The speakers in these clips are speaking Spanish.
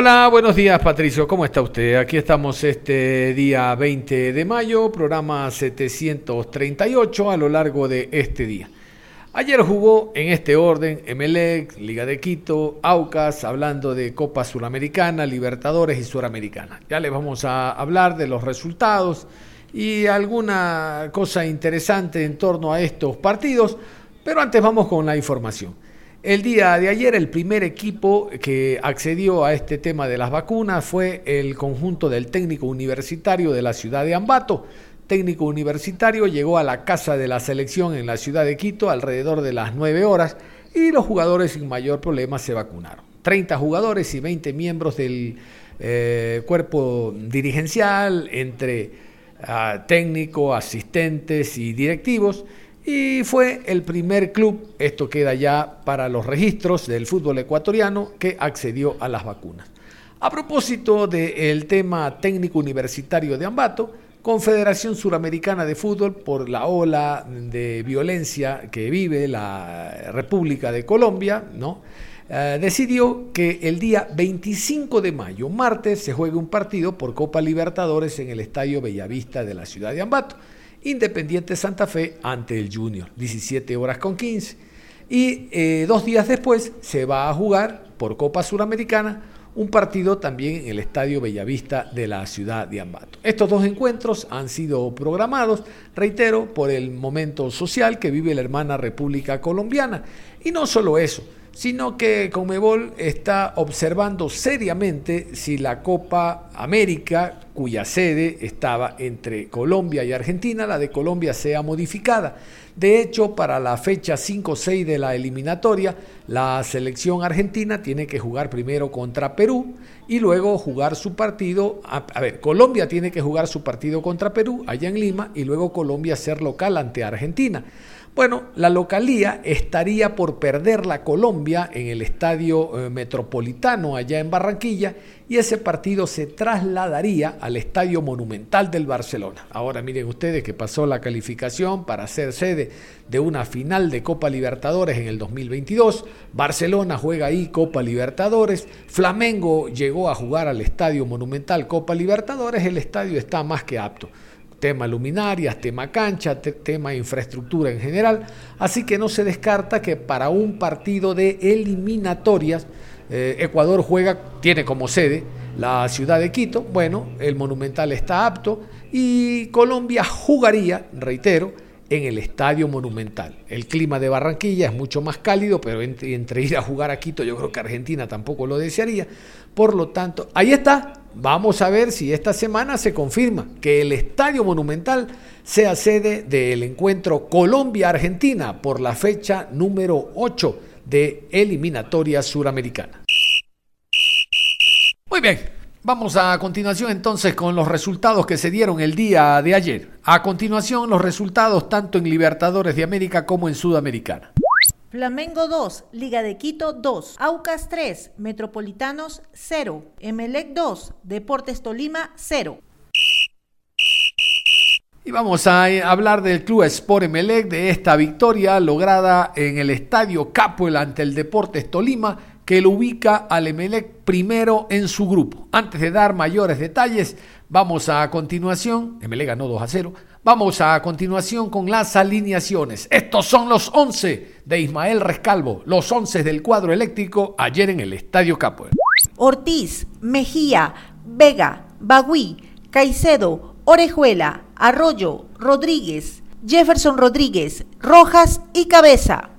Hola, buenos días Patricio, ¿cómo está usted? Aquí estamos este día 20 de mayo, programa 738 a lo largo de este día. Ayer jugó en este orden Emelec, Liga de Quito, Aucas, hablando de Copa Suramericana, Libertadores y Suramericana. Ya les vamos a hablar de los resultados y alguna cosa interesante en torno a estos partidos, pero antes vamos con la información. El día de ayer el primer equipo que accedió a este tema de las vacunas fue el conjunto del técnico universitario de la ciudad de Ambato. Técnico universitario llegó a la casa de la selección en la ciudad de Quito alrededor de las 9 horas y los jugadores sin mayor problema se vacunaron. 30 jugadores y 20 miembros del eh, cuerpo dirigencial entre ah, técnico, asistentes y directivos y fue el primer club, esto queda ya para los registros del fútbol ecuatoriano, que accedió a las vacunas. A propósito del tema técnico universitario de Ambato, Confederación Suramericana de Fútbol, por la ola de violencia que vive la República de Colombia, ¿no? Eh, decidió que el día 25 de mayo, martes, se juegue un partido por Copa Libertadores en el Estadio Bellavista de la ciudad de Ambato. Independiente Santa Fe ante el Junior, 17 horas con 15. Y eh, dos días después se va a jugar por Copa Suramericana un partido también en el Estadio Bellavista de la ciudad de Ambato. Estos dos encuentros han sido programados, reitero, por el momento social que vive la hermana República Colombiana. Y no solo eso, sino que Conmebol está observando seriamente si la Copa América, cuya sede estaba entre Colombia y Argentina, la de Colombia sea modificada. De hecho, para la fecha 5-6 de la eliminatoria, la selección argentina tiene que jugar primero contra Perú y luego jugar su partido. A, a, ver, Colombia tiene que jugar su partido contra Perú allá en Lima y luego Colombia ser local ante Argentina. Bueno, la localía estaría por perder la Colombia en el estadio eh, metropolitano allá en Barranquilla y ese partido se trasladaría al estadio monumental del Barcelona. Ahora miren ustedes que pasó la calificación para ser sede de una final de Copa Libertadores en el 2022. Barcelona juega ahí Copa Libertadores. Flamengo llegó a jugar al estadio monumental Copa Libertadores. El estadio está más que apto tema luminarias, tema cancha, te tema infraestructura en general. Así que no se descarta que para un partido de eliminatorias, eh, Ecuador juega, tiene como sede la ciudad de Quito. Bueno, el Monumental está apto y Colombia jugaría, reitero, en el Estadio Monumental. El clima de Barranquilla es mucho más cálido, pero entre, ir a jugar a Quito yo creo que Argentina tampoco lo desearía. Por lo tanto, ahí está. Vamos a ver si esta semana se confirma que el Estadio Monumental sea sede del encuentro Colombia-Argentina por la fecha número 8 de eliminatoria suramericana. Muy bien, vamos a continuación entonces con los resultados que se dieron el día de ayer. A continuación los resultados tanto en Libertadores de América como en Sudamericana. Flamengo 2, Liga de Quito 2, Aucas 3, Metropolitanos 0, Emelec 2, Deportes Tolima 0. Y vamos a hablar del Club Sport Emelec, de esta victoria lograda en el Estadio Capuel ante el Deportes Tolima, que lo ubica al Emelec primero en su grupo. Antes de dar mayores detalles, vamos a continuación, Emelec ganó 2 a 0, vamos a continuación con las alineaciones. Estos son los 11 de Ismael Rescalvo, los 11 del cuadro eléctrico ayer en el Estadio Capuel. Ortiz, Mejía, Vega, Bagüí, Caicedo, Orejuela, Arroyo, Rodríguez, Jefferson Rodríguez, Rojas y Cabeza.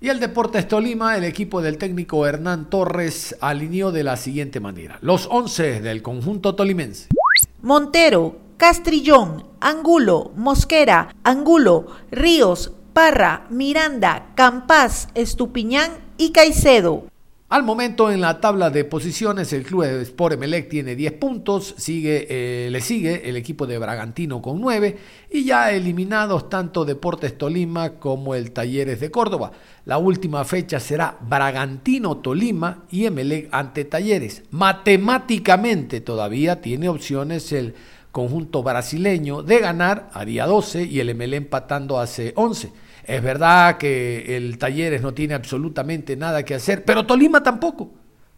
Y el Deportes Tolima, el equipo del técnico Hernán Torres, alineó de la siguiente manera. Los 11 del conjunto tolimense. Montero, Castrillón, Angulo, Mosquera, Angulo, Ríos, Parra, Miranda, Campás, Estupiñán y Caicedo. Al momento en la tabla de posiciones el club de Sport Emelec tiene 10 puntos, sigue, eh, le sigue el equipo de Bragantino con 9 y ya eliminados tanto Deportes Tolima como el Talleres de Córdoba. La última fecha será Bragantino Tolima y Emelec ante Talleres. Matemáticamente todavía tiene opciones el conjunto brasileño de ganar, haría 12 y el Emelec empatando hace 11. Es verdad que el Talleres no tiene absolutamente nada que hacer, pero Tolima tampoco.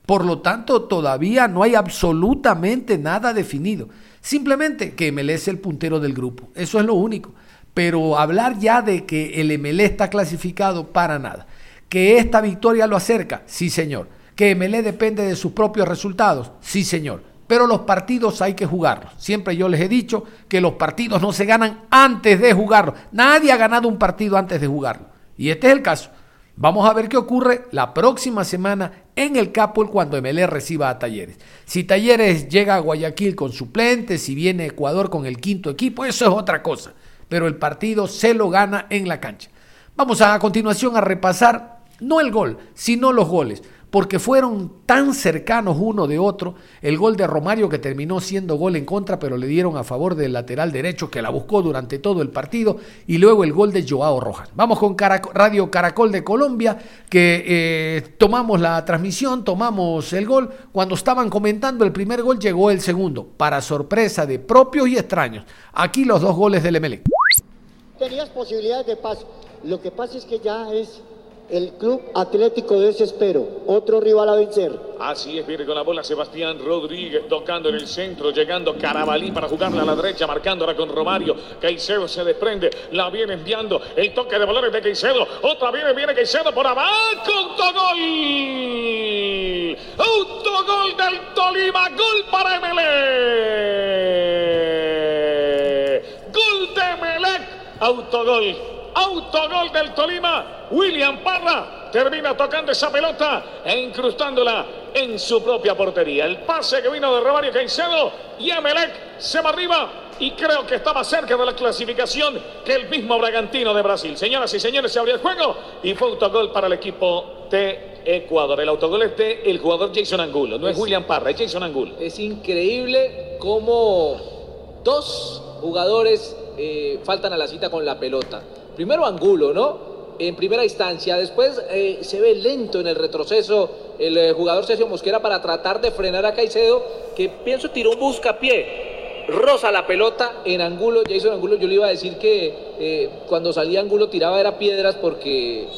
Por lo tanto, todavía no hay absolutamente nada definido. Simplemente que MLE es el puntero del grupo. Eso es lo único. Pero hablar ya de que el MLE está clasificado para nada. Que esta victoria lo acerca, sí señor. Que MLE depende de sus propios resultados, sí señor pero los partidos hay que jugarlos. Siempre yo les he dicho que los partidos no se ganan antes de jugarlos. Nadie ha ganado un partido antes de jugarlo. Y este es el caso. Vamos a ver qué ocurre la próxima semana en el Capol cuando MLE reciba a Talleres. Si Talleres llega a Guayaquil con suplentes, si viene Ecuador con el quinto equipo, eso es otra cosa. Pero el partido se lo gana en la cancha. Vamos a continuación a repasar no el gol, sino los goles porque fueron tan cercanos uno de otro. El gol de Romario que terminó siendo gol en contra, pero le dieron a favor del lateral derecho que la buscó durante todo el partido. Y luego el gol de Joao Rojas. Vamos con Radio Caracol de Colombia, que eh, tomamos la transmisión, tomamos el gol. Cuando estaban comentando el primer gol, llegó el segundo, para sorpresa de propios y extraños. Aquí los dos goles del Emelec. Tenías posibilidades de paso. Lo que pasa es que ya es el Club Atlético Desespero, otro rival a vencer. Así es, viene con la bola Sebastián Rodríguez tocando en el centro, llegando Carabalí para jugarla a la derecha, marcándola con Romario. Caicedo se desprende, la viene enviando, el toque de valores de Caicedo, otra viene, viene Caicedo por abajo, autogol. Autogol del Tolima, gol para Emelec. Gol de Emelec, autogol, autogol del Tolima. William Parra termina tocando esa pelota e incrustándola en su propia portería. El pase que vino de Romario Caicedo y Emelec se va arriba y creo que estaba cerca de la clasificación que el mismo Bragantino de Brasil. Señoras y señores, se abrió el juego y fue autogol para el equipo de Ecuador. El autogol es de el jugador Jason Angulo, no es, es William Parra, es Jason Angulo. Es increíble cómo dos jugadores eh, faltan a la cita con la pelota. Primero Angulo, ¿no? en primera instancia. Después eh, se ve lento en el retroceso el eh, jugador Sergio Mosquera para tratar de frenar a Caicedo, que pienso tiró un buscapié. Rosa la pelota en Angulo, Jason Angulo, yo le iba a decir que eh, cuando salía Angulo tiraba era piedras porque,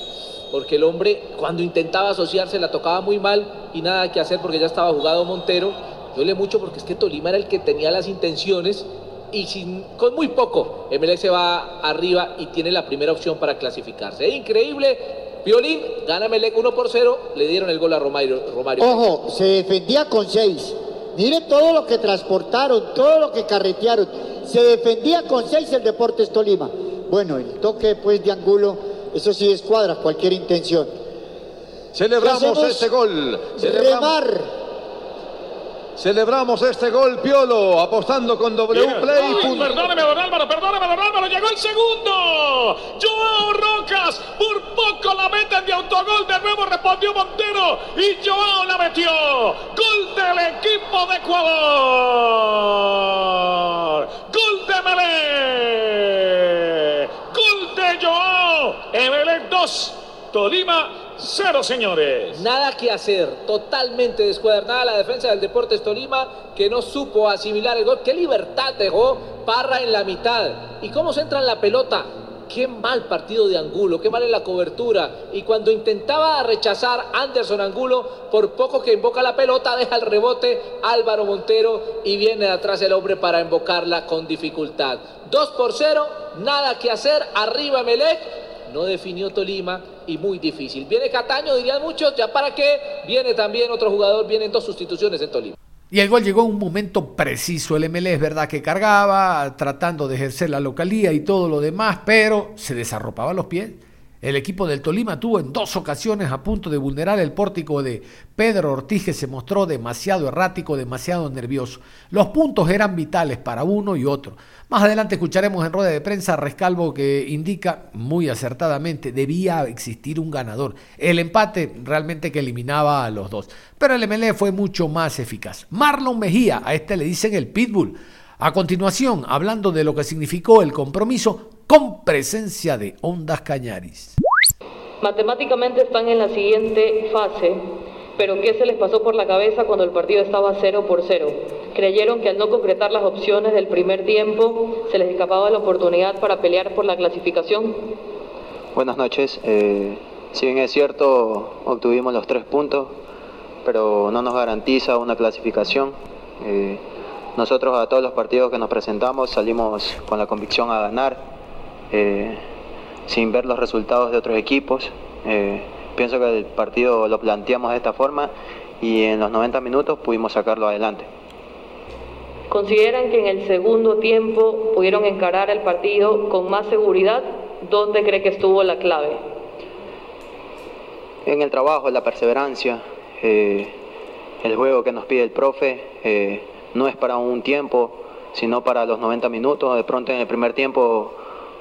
porque el hombre cuando intentaba asociarse la tocaba muy mal y nada que hacer porque ya estaba jugado Montero. Duele mucho porque es que Tolima era el que tenía las intenciones y sin, con muy poco, MLE se va arriba y tiene la primera opción para clasificarse. Increíble, Violín gana Melec 1 por 0, le dieron el gol a Romario. Romario. Ojo, se defendía con 6. Mire todo lo que transportaron, todo lo que carretearon. Se defendía con 6 el Deportes Tolima. Bueno, el toque pues de Angulo, eso sí descuadra cualquier intención. Celebramos este gol. Celebramos, Remar. Celebramos este gol, Piolo, apostando con W. Play. Ay. Perdóneme, don Álvaro, perdóneme, don Álvaro. Llegó el segundo. Joao Rocas. Por poco la meten de autogol. De nuevo respondió Montero. Y Joao la metió. Gol del equipo de Ecuador. Gol de Melé. Gol de Joao. Emelec 2. Tolima 0, señores. Nada que hacer, totalmente descuadernada la defensa del Deportes Tolima que no supo asimilar el gol. Qué libertad dejó Parra en la mitad. ¿Y cómo se entra en la pelota? Qué mal partido de Angulo, qué mal en la cobertura. Y cuando intentaba rechazar Anderson Angulo, por poco que invoca la pelota, deja el rebote Álvaro Montero y viene de atrás el hombre para invocarla con dificultad. 2 por 0, nada que hacer, arriba Melec, no definió Tolima y muy difícil. Viene Cataño, dirían muchos, ya para qué. Viene también otro jugador, vienen dos sustituciones en Tolima. Y el gol llegó en un momento preciso. El MLE es verdad que cargaba, tratando de ejercer la localía y todo lo demás, pero se desarropaba los pies. El equipo del Tolima tuvo en dos ocasiones a punto de vulnerar el pórtico de Pedro Ortiz, que se mostró demasiado errático, demasiado nervioso. Los puntos eran vitales para uno y otro. Más adelante escucharemos en rueda de prensa a Rescalvo que indica muy acertadamente debía existir un ganador. El empate realmente que eliminaba a los dos. Pero el MLE fue mucho más eficaz. Marlon Mejía, a este le dicen el Pitbull. A continuación, hablando de lo que significó el compromiso con presencia de Ondas Cañaris. Matemáticamente están en la siguiente fase, pero ¿qué se les pasó por la cabeza cuando el partido estaba 0 por 0? Creyeron que al no concretar las opciones del primer tiempo se les escapaba la oportunidad para pelear por la clasificación. Buenas noches. Eh, si bien es cierto, obtuvimos los tres puntos, pero no nos garantiza una clasificación. Eh, nosotros a todos los partidos que nos presentamos salimos con la convicción a ganar, eh, sin ver los resultados de otros equipos. Eh, pienso que el partido lo planteamos de esta forma y en los 90 minutos pudimos sacarlo adelante. ¿Consideran que en el segundo tiempo pudieron encarar el partido con más seguridad? ¿Dónde cree que estuvo la clave? En el trabajo, la perseverancia, eh, el juego que nos pide el profe, eh, no es para un tiempo, sino para los 90 minutos. De pronto en el primer tiempo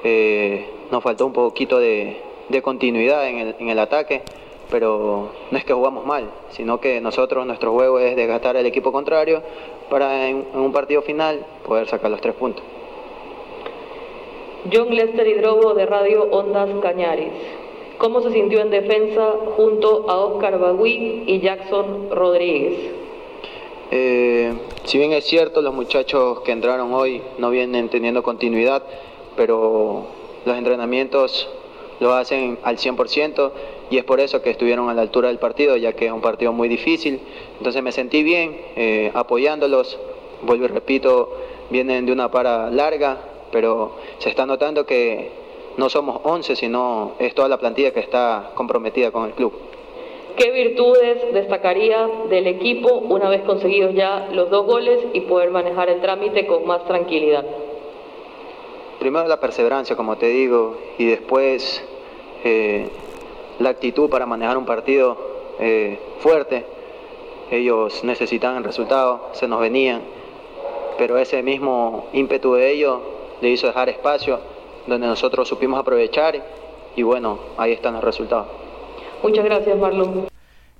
eh, nos faltó un poquito de, continuidad en el, ataque, pero no es que jugamos mal, sino que nosotros, nuestro juego es desgastar al equipo contrario para en, en un partido final poder sacar los tres puntos. John Lester Hidrobo de Radio Ondas Cañaris. ¿Cómo se sintió en defensa junto a Oscar Bagui y Jackson Rodríguez? Eh, si bien es cierto, los muchachos que entraron hoy no vienen teniendo continuidad, pero los entrenamientos lo hacen al 100% y es por eso que estuvieron a la altura del partido, ya que es un partido muy difícil. Entonces me sentí bien eh, apoyándolos. Vuelvo y repito, vienen de una para larga, pero se está notando que no somos 11, sino es toda la plantilla que está comprometida con el club. ¿Qué virtudes destacaría del equipo una vez conseguidos ya los dos goles y poder manejar el trámite con más tranquilidad? Primero la perseverancia, como te digo, y después eh, la actitud para manejar un partido eh, fuerte. Ellos necesitaban el resultado, se nos venían, pero ese mismo ímpetu de ellos le hizo dejar espacio donde nosotros supimos aprovechar y bueno, ahí están los resultados. Muchas gracias, Marlon.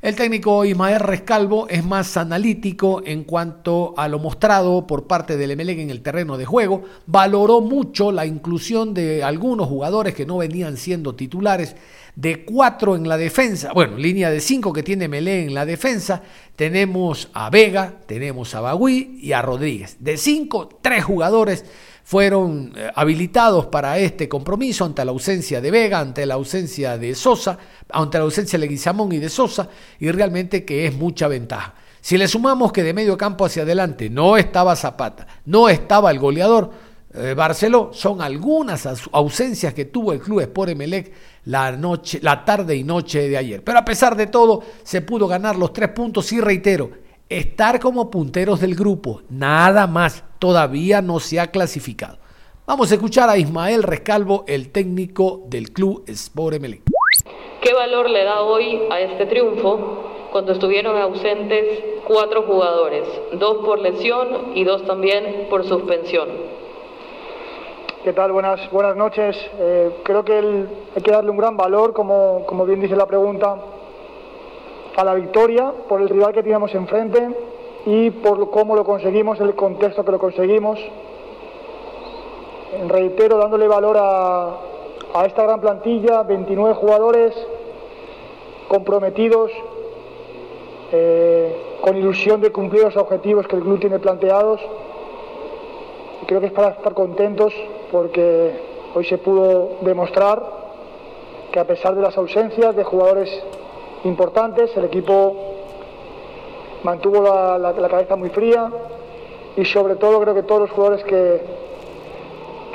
El técnico Ismael Rescalvo es más analítico en cuanto a lo mostrado por parte del Emelec en el terreno de juego. Valoró mucho la inclusión de algunos jugadores que no venían siendo titulares. De cuatro en la defensa, bueno, línea de cinco que tiene Melé en la defensa, tenemos a Vega, tenemos a Bagui y a Rodríguez. De cinco, tres jugadores fueron eh, habilitados para este compromiso ante la ausencia de Vega, ante la ausencia de Sosa, ante la ausencia de Leguizamón y de Sosa, y realmente que es mucha ventaja. Si le sumamos que de medio campo hacia adelante no estaba Zapata, no estaba el goleador eh, Barceló, son algunas ausencias que tuvo el club Sport Emelec la, noche, la tarde y noche de ayer. Pero a pesar de todo, se pudo ganar los tres puntos y reitero, estar como punteros del grupo, nada más, todavía no se ha clasificado. Vamos a escuchar a Ismael Rescalvo, el técnico del club Sport Emelec. ¿Qué valor le da hoy a este triunfo cuando estuvieron ausentes cuatro jugadores, dos por lesión y dos también por suspensión? ¿Qué tal? Buenas, buenas noches. Eh, creo que el- hay que darle un gran valor, como, como bien dice la pregunta, a la victoria por el rival que teníamos enfrente y por cómo lo conseguimos, el contexto que lo conseguimos. Reitero, dándole valor a, a esta gran plantilla, 29 jugadores comprometidos, eh, con ilusión de cumplir los objetivos que el club tiene planteados. Creo que es para estar contentos porque hoy se pudo demostrar que a pesar de las ausencias de jugadores importantes, el equipo mantuvo la, cabeza muy fría y sobre todo creo que todos los jugadores que,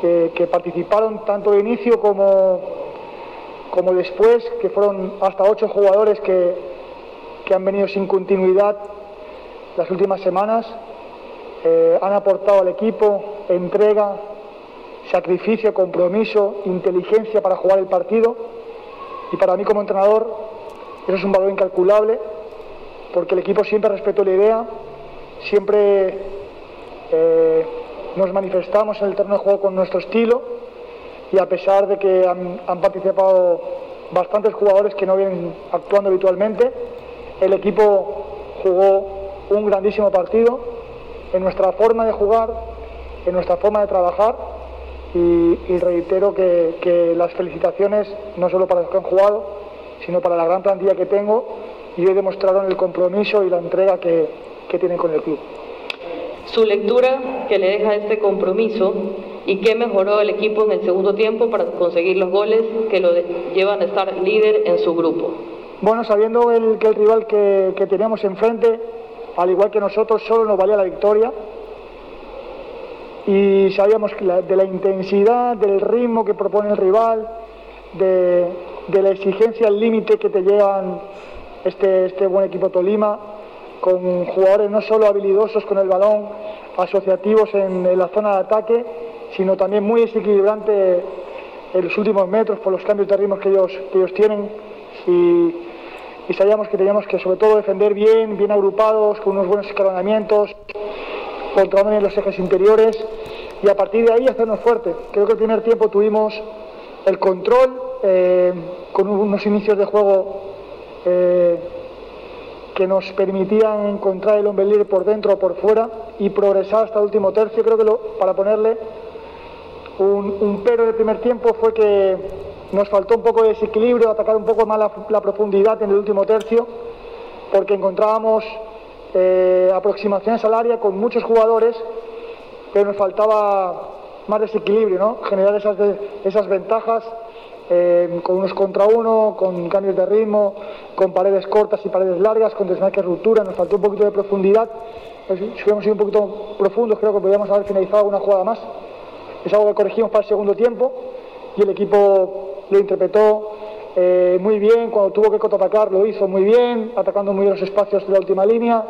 que, que participaron tanto de inicio como, como después, que fueron hasta ocho jugadores que, que han venido sin continuidad las últimas semanas, eh, han aportado al equipo entrega, sacrificio, compromiso, inteligencia para jugar el partido. Y para mí como entrenador eso es un valor incalculable porque el equipo siempre respetó la idea, siempre eh, nos manifestamos en el terreno de juego con nuestro estilo y a pesar de que han, participado bastantes jugadores que no vienen actuando habitualmente, el equipo jugó un grandísimo partido en nuestra forma de jugar, en nuestra forma de trabajar y, reitero que las felicitaciones no solo para los que han jugado, sino para la gran plantilla que tengo y hoy demostraron el compromiso y la entrega que, que tienen con el club. Su lectura que le deja este compromiso y qué mejoró el equipo en el segundo tiempo para conseguir los goles que lo llevan a estar líder en su grupo. Bueno, sabiendo el- que el rival que, que teníamos enfrente, al igual que nosotros, solo nos valía la victoria. Y sabíamos que la- de la intensidad, del ritmo que propone el rival, de, de la exigencia al límite que te llevan este, este buen equipo Tolima, con jugadores no solo habilidosos con el balón, asociativos en, la zona de ataque, sino también muy desequilibrante en los últimos metros por los cambios de ritmos que ellos, que ellos tienen. Y, y sabíamos que teníamos que sobre todo defender bien, bien agrupados, con unos buenos escalonamientos, controlando bien los ejes interiores y a partir de ahí hacernos fuerte. Creo que el primer tiempo tuvimos el control eh, con unos inicios de juego eh, que nos permitían encontrar el hombre libre por dentro o por fuera y progresar hasta el último tercio. Creo que para ponerle un, pero del primer tiempo fue que nos faltó un poco de desequilibrio, atacar un poco más la, profundidad en el último tercio, porque encontrábamos eh, aproximaciones al área con muchos jugadores, pero nos faltaba más desequilibrio, ¿no? generar esas, esas ventajas eh, con unos contra uno, con cambios de ritmo, con paredes cortas y paredes largas, con desmarques ruptura, nos faltó un poquito de profundidad. Pues, Si hubiéramos sido un poquito profundos, creo que podríamos haber finalizado una jugada más. Es algo que corregimos para el segundo tiempo y el equipo lo interpretó eh, muy bien. Cuando tuvo que contraatacar lo hizo muy bien, atacando muy bien los espacios de la última línea.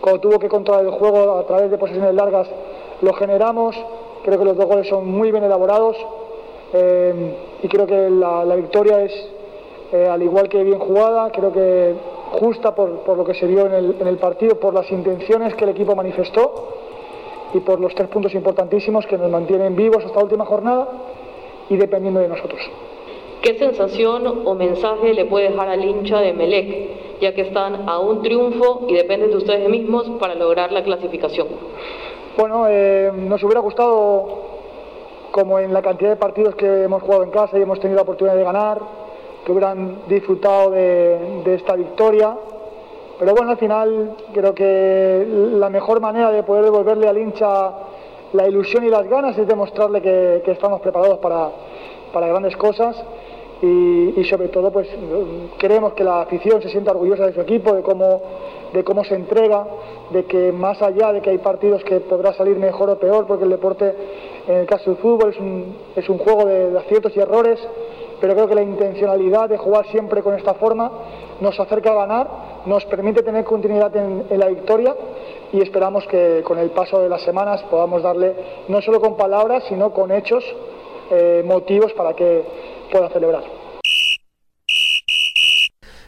Cuando tuvo que controlar el juego a través de posesiones largas lo generamos. Creo que los dos goles son muy bien elaborados eh, y creo que la, la victoria es, eh, al igual que bien jugada, creo que justa por, por lo que se vio en el, en el partido, por las intenciones que el equipo manifestó y por los tres puntos importantísimos que nos mantienen vivos hasta la última jornada y dependiendo de nosotros. ¿Qué sensación o mensaje le puede dejar al hincha de Melec, ya que están a un triunfo y dependen de ustedes mismos para lograr la clasificación? Bueno, eh, nos hubiera gustado, como en la cantidad de partidos que hemos jugado en casa y hemos tenido la oportunidad de ganar, que hubieran disfrutado de, esta victoria. Pero bueno, al final creo que la mejor manera de poder devolverle al hincha la ilusión y las ganas es demostrarle que, que estamos preparados para, para grandes cosas y, y sobre todo pues queremos que la afición se sienta orgullosa de su equipo, de cómo, de cómo se entrega, de que más allá de que hay partidos que podrá salir mejor o peor, porque el deporte, en el caso del fútbol, es un, es un juego de, aciertos y errores, pero creo que la intencionalidad de jugar siempre con esta forma nos acerca a ganar, nos permite tener continuidad en, la victoria y esperamos que con el paso de las semanas podamos darle, no solo con palabras, sino con hechos, eh, motivos para que puedan celebrar.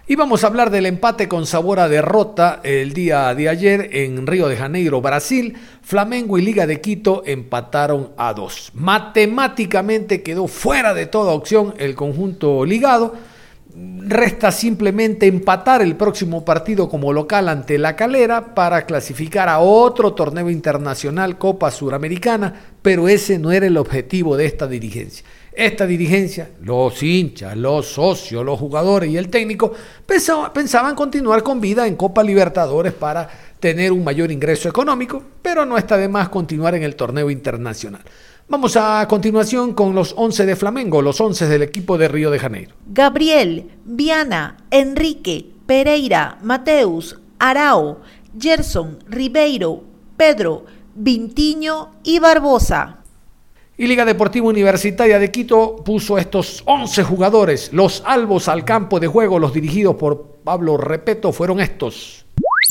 Y vamos a hablar del empate con sabor a derrota el día de ayer en Río de Janeiro, Brasil. Flamengo y Liga de Quito empataron a dos. Matemáticamente quedó fuera de toda opción el conjunto ligado. Resta simplemente empatar el próximo partido como local ante la calera para clasificar a otro torneo internacional Copa Suramericana, pero ese no era el objetivo de esta dirigencia. Esta dirigencia, los hinchas, los socios, los jugadores y el técnico pensaban continuar con vida en Copa Libertadores para tener un mayor ingreso económico, pero no está de más continuar en el torneo internacional. Vamos a continuación con los 11 de Flamengo, los 11 del equipo de Río de Janeiro. Gabriel, Viana, Enrique, Pereira, Mateus, Arao, Gerson, Ribeiro, Pedro, Vintiño y Barbosa. Y Liga Deportiva Universitaria de Quito puso estos 11 jugadores. Los albos al campo de juego, los dirigidos por Pablo Repeto, fueron estos.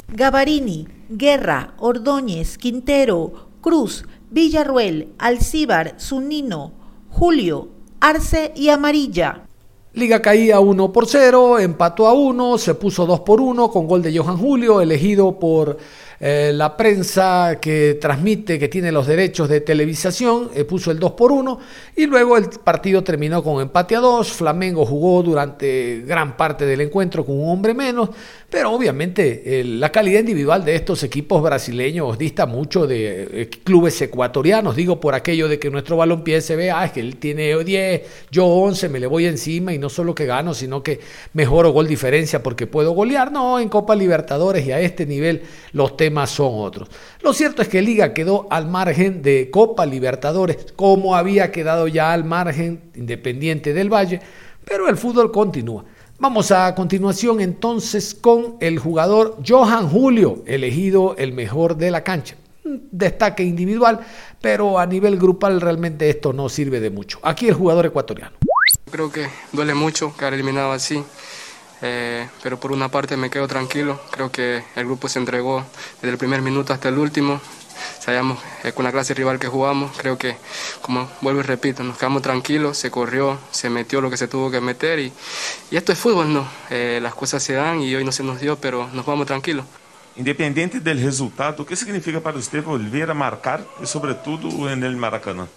Gavarini, Guerra, Ordóñez, Quintero, Cruz, Villarruel, Alcíbar, Zunino, Julio, Arce y Amarilla. Liga caía 1 por 0, empató a 1, se puso 2 por 1 con gol de Johan Julio, elegido por eh, la prensa que transmite, que tiene los derechos de televisación, eh, puso el 2 por 1 y luego el partido terminó con empate a 2. Flamengo jugó durante gran parte del encuentro con un hombre menos, pero obviamente eh, la calidad individual de estos equipos brasileños dista mucho de clubes ecuatorianos. Digo por aquello de que nuestro balompié se ve, ah, es que él tiene 10, yo 11, me le voy encima y no solo que gano, sino que mejoro gol diferencia porque puedo golear. No, en Copa Libertadores y a este nivel los temas son otros. Lo cierto es que Liga quedó al margen de Copa Libertadores, como había quedado ya al margen Independiente del Valle, pero el fútbol continúa. Vamos a continuación entonces con el jugador Johan Julio, elegido el mejor de la cancha. Destaque individual, pero a nivel grupal realmente esto no sirve de mucho. Aquí el jugador ecuatoriano. Creo que duele mucho quedar eliminado así. Eh, pero por una parte me quedo tranquilo, creo que el grupo se entregó desde el primer minuto hasta el último, sabíamos eh, con la clase rival que jugamos, creo que, como vuelvo y repito, nos quedamos tranquilos, se corrió, se metió lo que se tuvo que meter y, y esto es fútbol, ¿no? Eh, las cosas se dan y hoy no se nos dio, pero nos vamos tranquilos. Independente del resultado, o que significa para você volver a marcar e, sobretudo, en el Maracanã?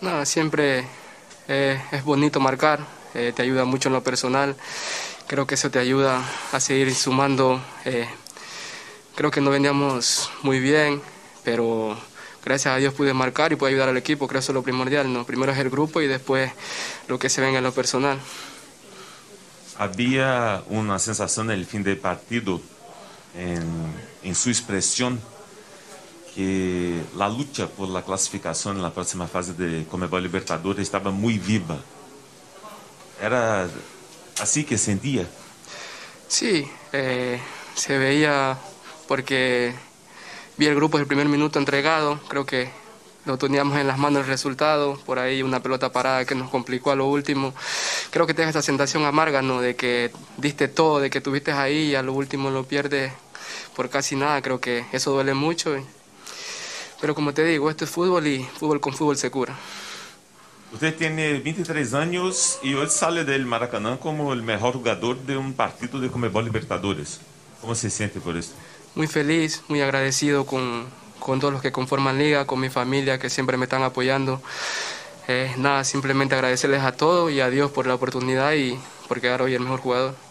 Nada, siempre eh, es bonito marcar, eh, te ayuda mucho en lo personal. Creo que eso te ayuda a seguir sumando. Eh, creo que no veníamos muy bien, pero gracias a Dios pude marcar y pude ayudar al equipo. Creo que eso es lo primordial. ¿no? Primero es el grupo y después lo que se venga en lo personal. Había una sensación en el fin del partido, en su expresión, que la lucha por la clasificación en la próxima fase de Comebol Libertadores estaba muy viva. Era así que sentía. Sí, eh, se veía porque vi el grupo desde el primer minuto entregado, creo que lo teníamos en las manos el resultado, por ahí una pelota parada que nos complicó a lo último. Creo que deja esa sensación amarga, ¿no? De que diste todo, de que estuviste ahí y a lo último lo pierdes por casi nada, creo que eso duele mucho. Pero como te digo, esto es fútbol y fútbol con fútbol se cura. Usted tiene 23 años y hoy sale del Maracaná como el mejor jugador de un partido de Comebol Libertadores. ¿Cómo se siente por esto? Muy feliz, muy agradecido con, con todos los que conforman Liga, con mi familia que siempre me están apoyando. Eh, nada, simplemente agradecerles a todos y a Dios por la oportunidad y por quedar hoy el mejor jugador.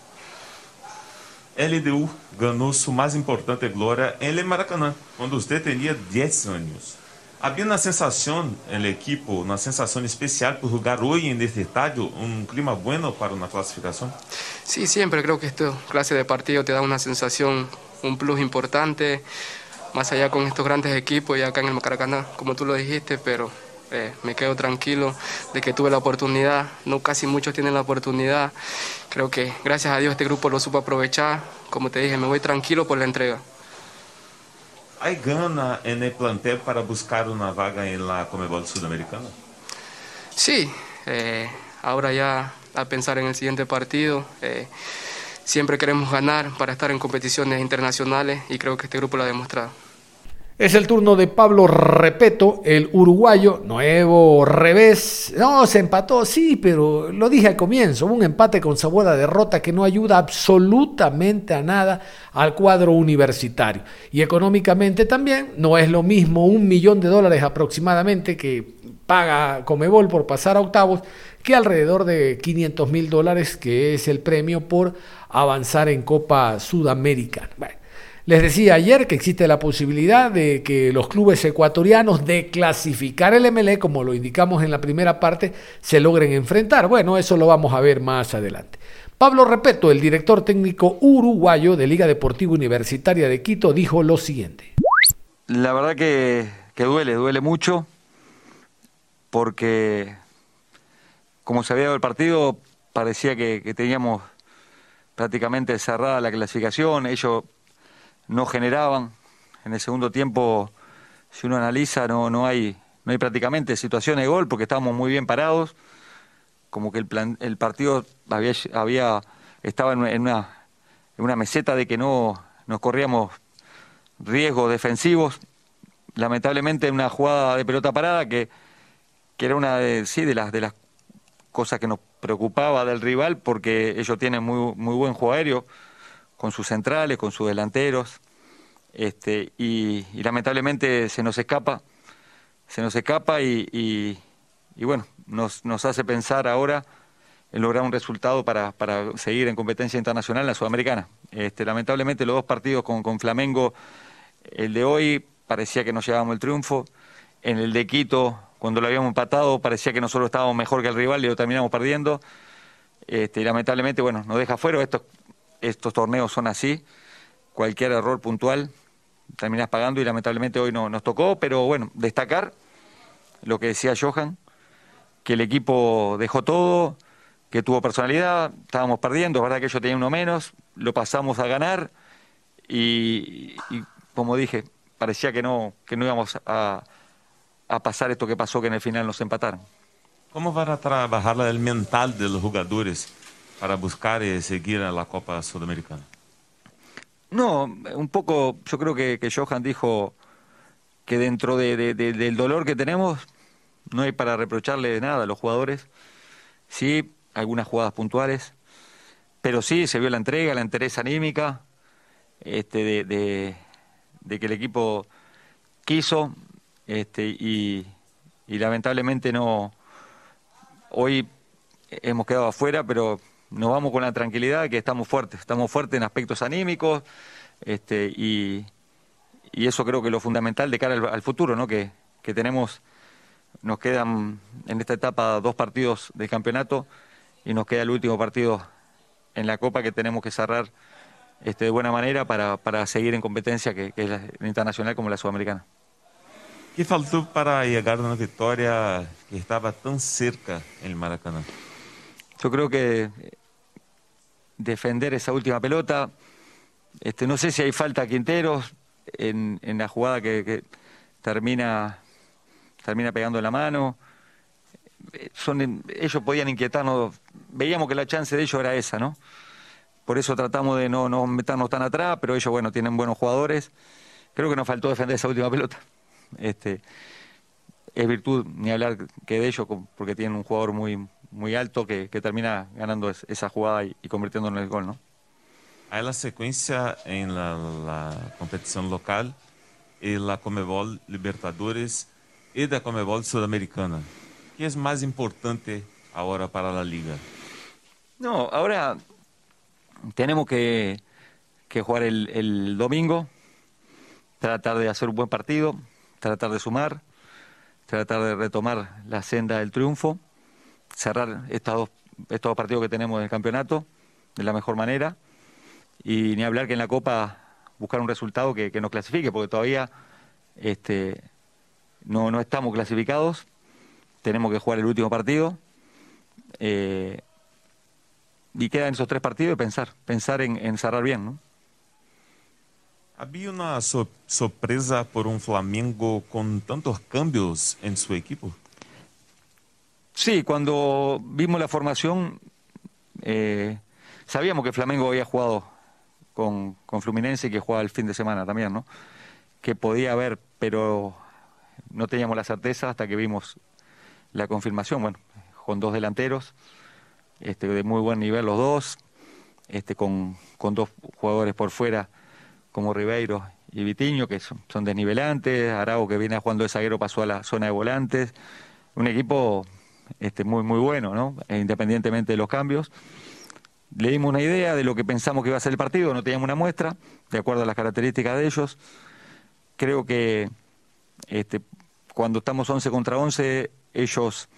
LDU ganó su más importante gloria en el Maracaná, cuando usted tenía 10 años. Había una sensación en el equipo, una sensación especial por jugar hoy en este estadio, un clima bueno para una clasificación. Sí, siempre creo que esta clase de partido te da una sensación, un plus importante, más allá con estos grandes equipos y acá en el Maracaná, como tú lo dijiste, pero eh, me quedo tranquilo de que tuve la oportunidad, no casi muchos tienen la oportunidad, creo que gracias a Dios este grupo lo supo aprovechar, como te dije, me voy tranquilo por la entrega. ¿Hay gana en el plantel para buscar una vaga en la Comebol Sudamericana? Sí, eh, ahora ya a pensar en el siguiente partido. Eh, siempre queremos ganar para estar en competiciones internacionales y creo que este grupo lo ha demostrado. Es el turno de Pablo Repeto, el uruguayo, nuevo revés. No, se empató, sí, pero lo dije al comienzo, un empate con sabor a derrota que no ayuda absolutamente a nada al cuadro universitario. Y económicamente también no es lo mismo un millón de dólares aproximadamente que paga Comebol por pasar a octavos que alrededor de 500 mil dólares que es el premio por avanzar en Copa Sudamericana. Bueno, les decía ayer que existe la posibilidad de que los clubes ecuatorianos de clasificar el MLE, como lo indicamos en la primera parte, se logren enfrentar. Bueno, eso lo vamos a ver más adelante. Pablo Repeto, el director técnico uruguayo de Liga Deportiva Universitaria de Quito, dijo lo siguiente. La verdad que, duele, duele mucho, porque como se había dado el partido, parecía que, teníamos prácticamente cerrada la clasificación, no generaban. En el segundo tiempo, si uno analiza, no, no, hay, no hay prácticamente situaciones de gol porque estábamos muy bien parados. Como que el, plan, el partido había, había, estaba en una, en una meseta de que no nos corríamos riesgos defensivos. Lamentablemente, una jugada de pelota parada que, que era una de, sí, de, las, de las cosas que nos preocupaba del rival porque ellos tienen muy, muy buen juego aéreo con sus centrales, con sus delanteros, este, y, lamentablemente se nos escapa, se nos escapa y, y, bueno, nos, nos, hace pensar ahora en lograr un resultado para, para seguir en competencia internacional en la Sudamericana. Este, lamentablemente los dos partidos con, con Flamengo, el de hoy parecía que nos llevábamos el triunfo, en el de Quito, cuando lo habíamos empatado, parecía que nosotros estábamos mejor que el rival y lo terminamos perdiendo. Este, lamentablemente, bueno, nos deja fuera. Esto, estos torneos son así, cualquier error puntual terminas pagando y lamentablemente hoy no nos tocó, pero bueno, destacar lo que decía Johan, que el equipo dejó todo, que tuvo personalidad, estábamos perdiendo, es verdad que ellos tenían uno menos, lo pasamos a ganar y, y como dije, parecía que no, que no íbamos a, a pasar esto que pasó, que en el final nos empataron. ¿Cómo van a trabajar el mental de los jugadores para buscar y seguir a la Copa Sudamericana? No, un poco, yo creo que, Johan dijo que dentro de, de, de, del dolor que tenemos, no hay para reprocharle nada a los jugadores. Sí, algunas jugadas puntuales, pero sí se vio la entrega, la entereza anímica, este, de, de, de que el equipo quiso, este, y, y lamentablemente no. Hoy hemos quedado afuera, pero nos vamos con la tranquilidad que estamos fuertes, estamos fuertes en aspectos anímicos este, y, y eso creo que es lo fundamental de cara al, al futuro, ¿no? que, que tenemos, nos quedan en esta etapa dos partidos del campeonato y nos queda el último partido en la Copa que tenemos que cerrar este, de buena manera para, para seguir en competencia que, que es la, la internacional como la sudamericana. ¿Qué faltó para llegar a una victoria que estaba tan cerca en el Maracaná? Yo creo que defender esa última pelota, este, no sé si hay falta a Quinteros en, en la jugada que, que, termina, termina pegando en la mano. Son, ellos podían inquietarnos, veíamos que la chance de ellos era esa, ¿no? Por eso tratamos de no, no meternos tan atrás, pero ellos, bueno, tienen buenos jugadores. Creo que nos faltó defender esa última pelota. Este, es virtud ni hablar que de ellos, porque tienen un jugador muy, muy alto que, que termina ganando es, esa jugada y, y, convirtiéndolo en el gol, ¿no? Hay la secuencia en la, la, competición local y la Comebol Libertadores y la Comebol Sudamericana. ¿Qué es más importante ahora para la liga? No, ahora tenemos que, que jugar el, el domingo, tratar de hacer un buen partido, tratar de sumar, tratar de retomar la senda del triunfo, cerrar estos dos, estos dos partidos que tenemos en el campeonato de la mejor manera y ni hablar que en la Copa buscar un resultado que, nos clasifique, porque todavía este, no, no estamos clasificados, tenemos que jugar el último partido eh, y quedan esos tres partidos y pensar, pensar en, cerrar bien, ¿no? Había una so sorpresa por un Flamengo con tantos cambios en su equipo. Sí, cuando vimos la formación Eh, sabíamos que Flamengo había jugado con, con Fluminense y que jugaba el fin de semana también, ¿no? Que podía haber, pero no teníamos la certeza hasta que vimos la confirmación, bueno, con dos delanteros, este, de muy buen nivel los dos, este, con, con dos jugadores por fuera como Ribeiro y Vitiño, que son, desnivelantes, Arago que viene jugando de zaguero pasó a la zona de volantes, un equipo este, muy, muy bueno, ¿no? E independientemente de los cambios. Le dimos una idea de lo que pensamos que iba a ser el partido, no teníamos una muestra, de acuerdo a las características de ellos. Creo que este, cuando estamos 11 contra 11, ellos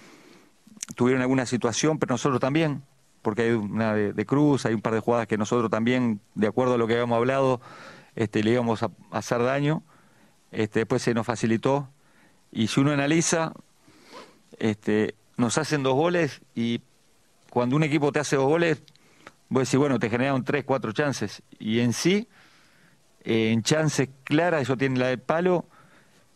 tuvieron alguna situación, pero nosotros también, porque hay una de, de Cruz, hay un par de jugadas que nosotros también, de acuerdo a lo que habíamos hablado, este, le íbamos a, a hacer daño. Este, después se nos facilitó. Y si uno analiza, este, nos hacen dos goles y cuando un equipo te hace dos goles, vos decís, bueno, te generaron tres, cuatro chances. Y en sí, eh, en chances claras, eso tiene la del palo,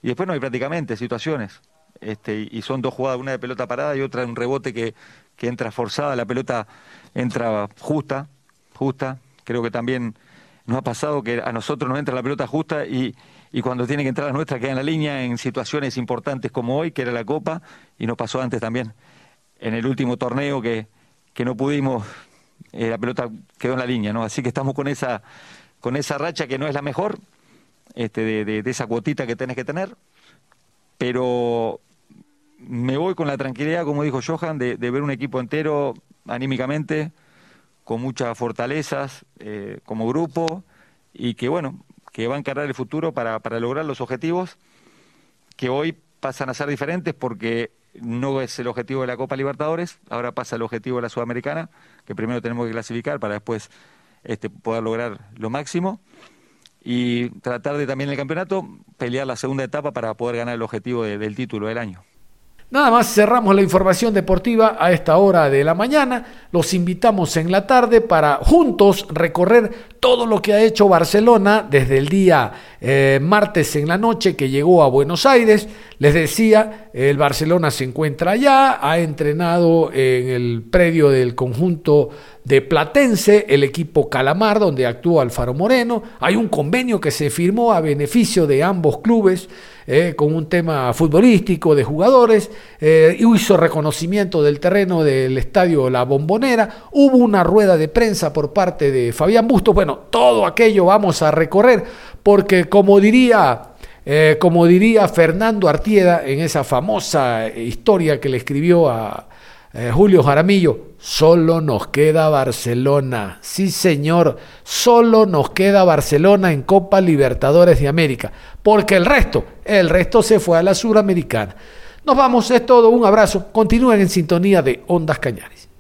y después no hay prácticamente situaciones. Este, y son dos jugadas, una de pelota parada y otra de un rebote que, que entra forzada, la pelota entra justa, justa. Creo que también nos ha pasado que a nosotros nos entra la pelota justa y, y cuando tiene que entrar la nuestra queda en la línea en situaciones importantes como hoy, que era la Copa, y nos pasó antes también. En el último torneo que, que no pudimos, eh, la pelota quedó en la línea, ¿no? Así que estamos con esa, con esa racha que no es la mejor, este, de, de, de esa cuotita que tenés que tener, pero me voy con la tranquilidad, como dijo Johan, de, de ver un equipo entero anímicamente, con muchas fortalezas eh, como grupo y que bueno, que va a encarar el futuro para, para lograr los objetivos que hoy pasan a ser diferentes porque no es el objetivo de la Copa Libertadores, ahora pasa el objetivo de la Sudamericana, que primero tenemos que clasificar para después este, poder lograr lo máximo y tratar de también en el campeonato pelear la segunda etapa para poder ganar el objetivo de, del título del año. Nada más cerramos la información deportiva a esta hora de la mañana. Los invitamos en la tarde para juntos recorrer todo lo que ha hecho Barcelona desde el día eh, martes en la noche que llegó a Buenos Aires. Les decía, el Barcelona se encuentra allá, ha entrenado en el predio del conjunto de Platense, el equipo Calamar, donde actúa Alfaro Moreno. Hay un convenio que se firmó a beneficio de ambos clubes. Eh, con un tema futbolístico de jugadores, eh, hizo reconocimiento del terreno del estadio La Bombonera, hubo una rueda de prensa por parte de Fabián Bustos, bueno, todo aquello vamos a recorrer, porque como diría, eh, como diría Fernando Artieda en esa famosa historia que le escribió a eh, Julio Jaramillo, solo nos queda Barcelona. Sí, señor, solo nos queda Barcelona en Copa Libertadores de América, porque el resto, el resto se fue a la Suramericana. Nos vamos, es todo, un abrazo. Continúen en sintonía de Ondas Cañares.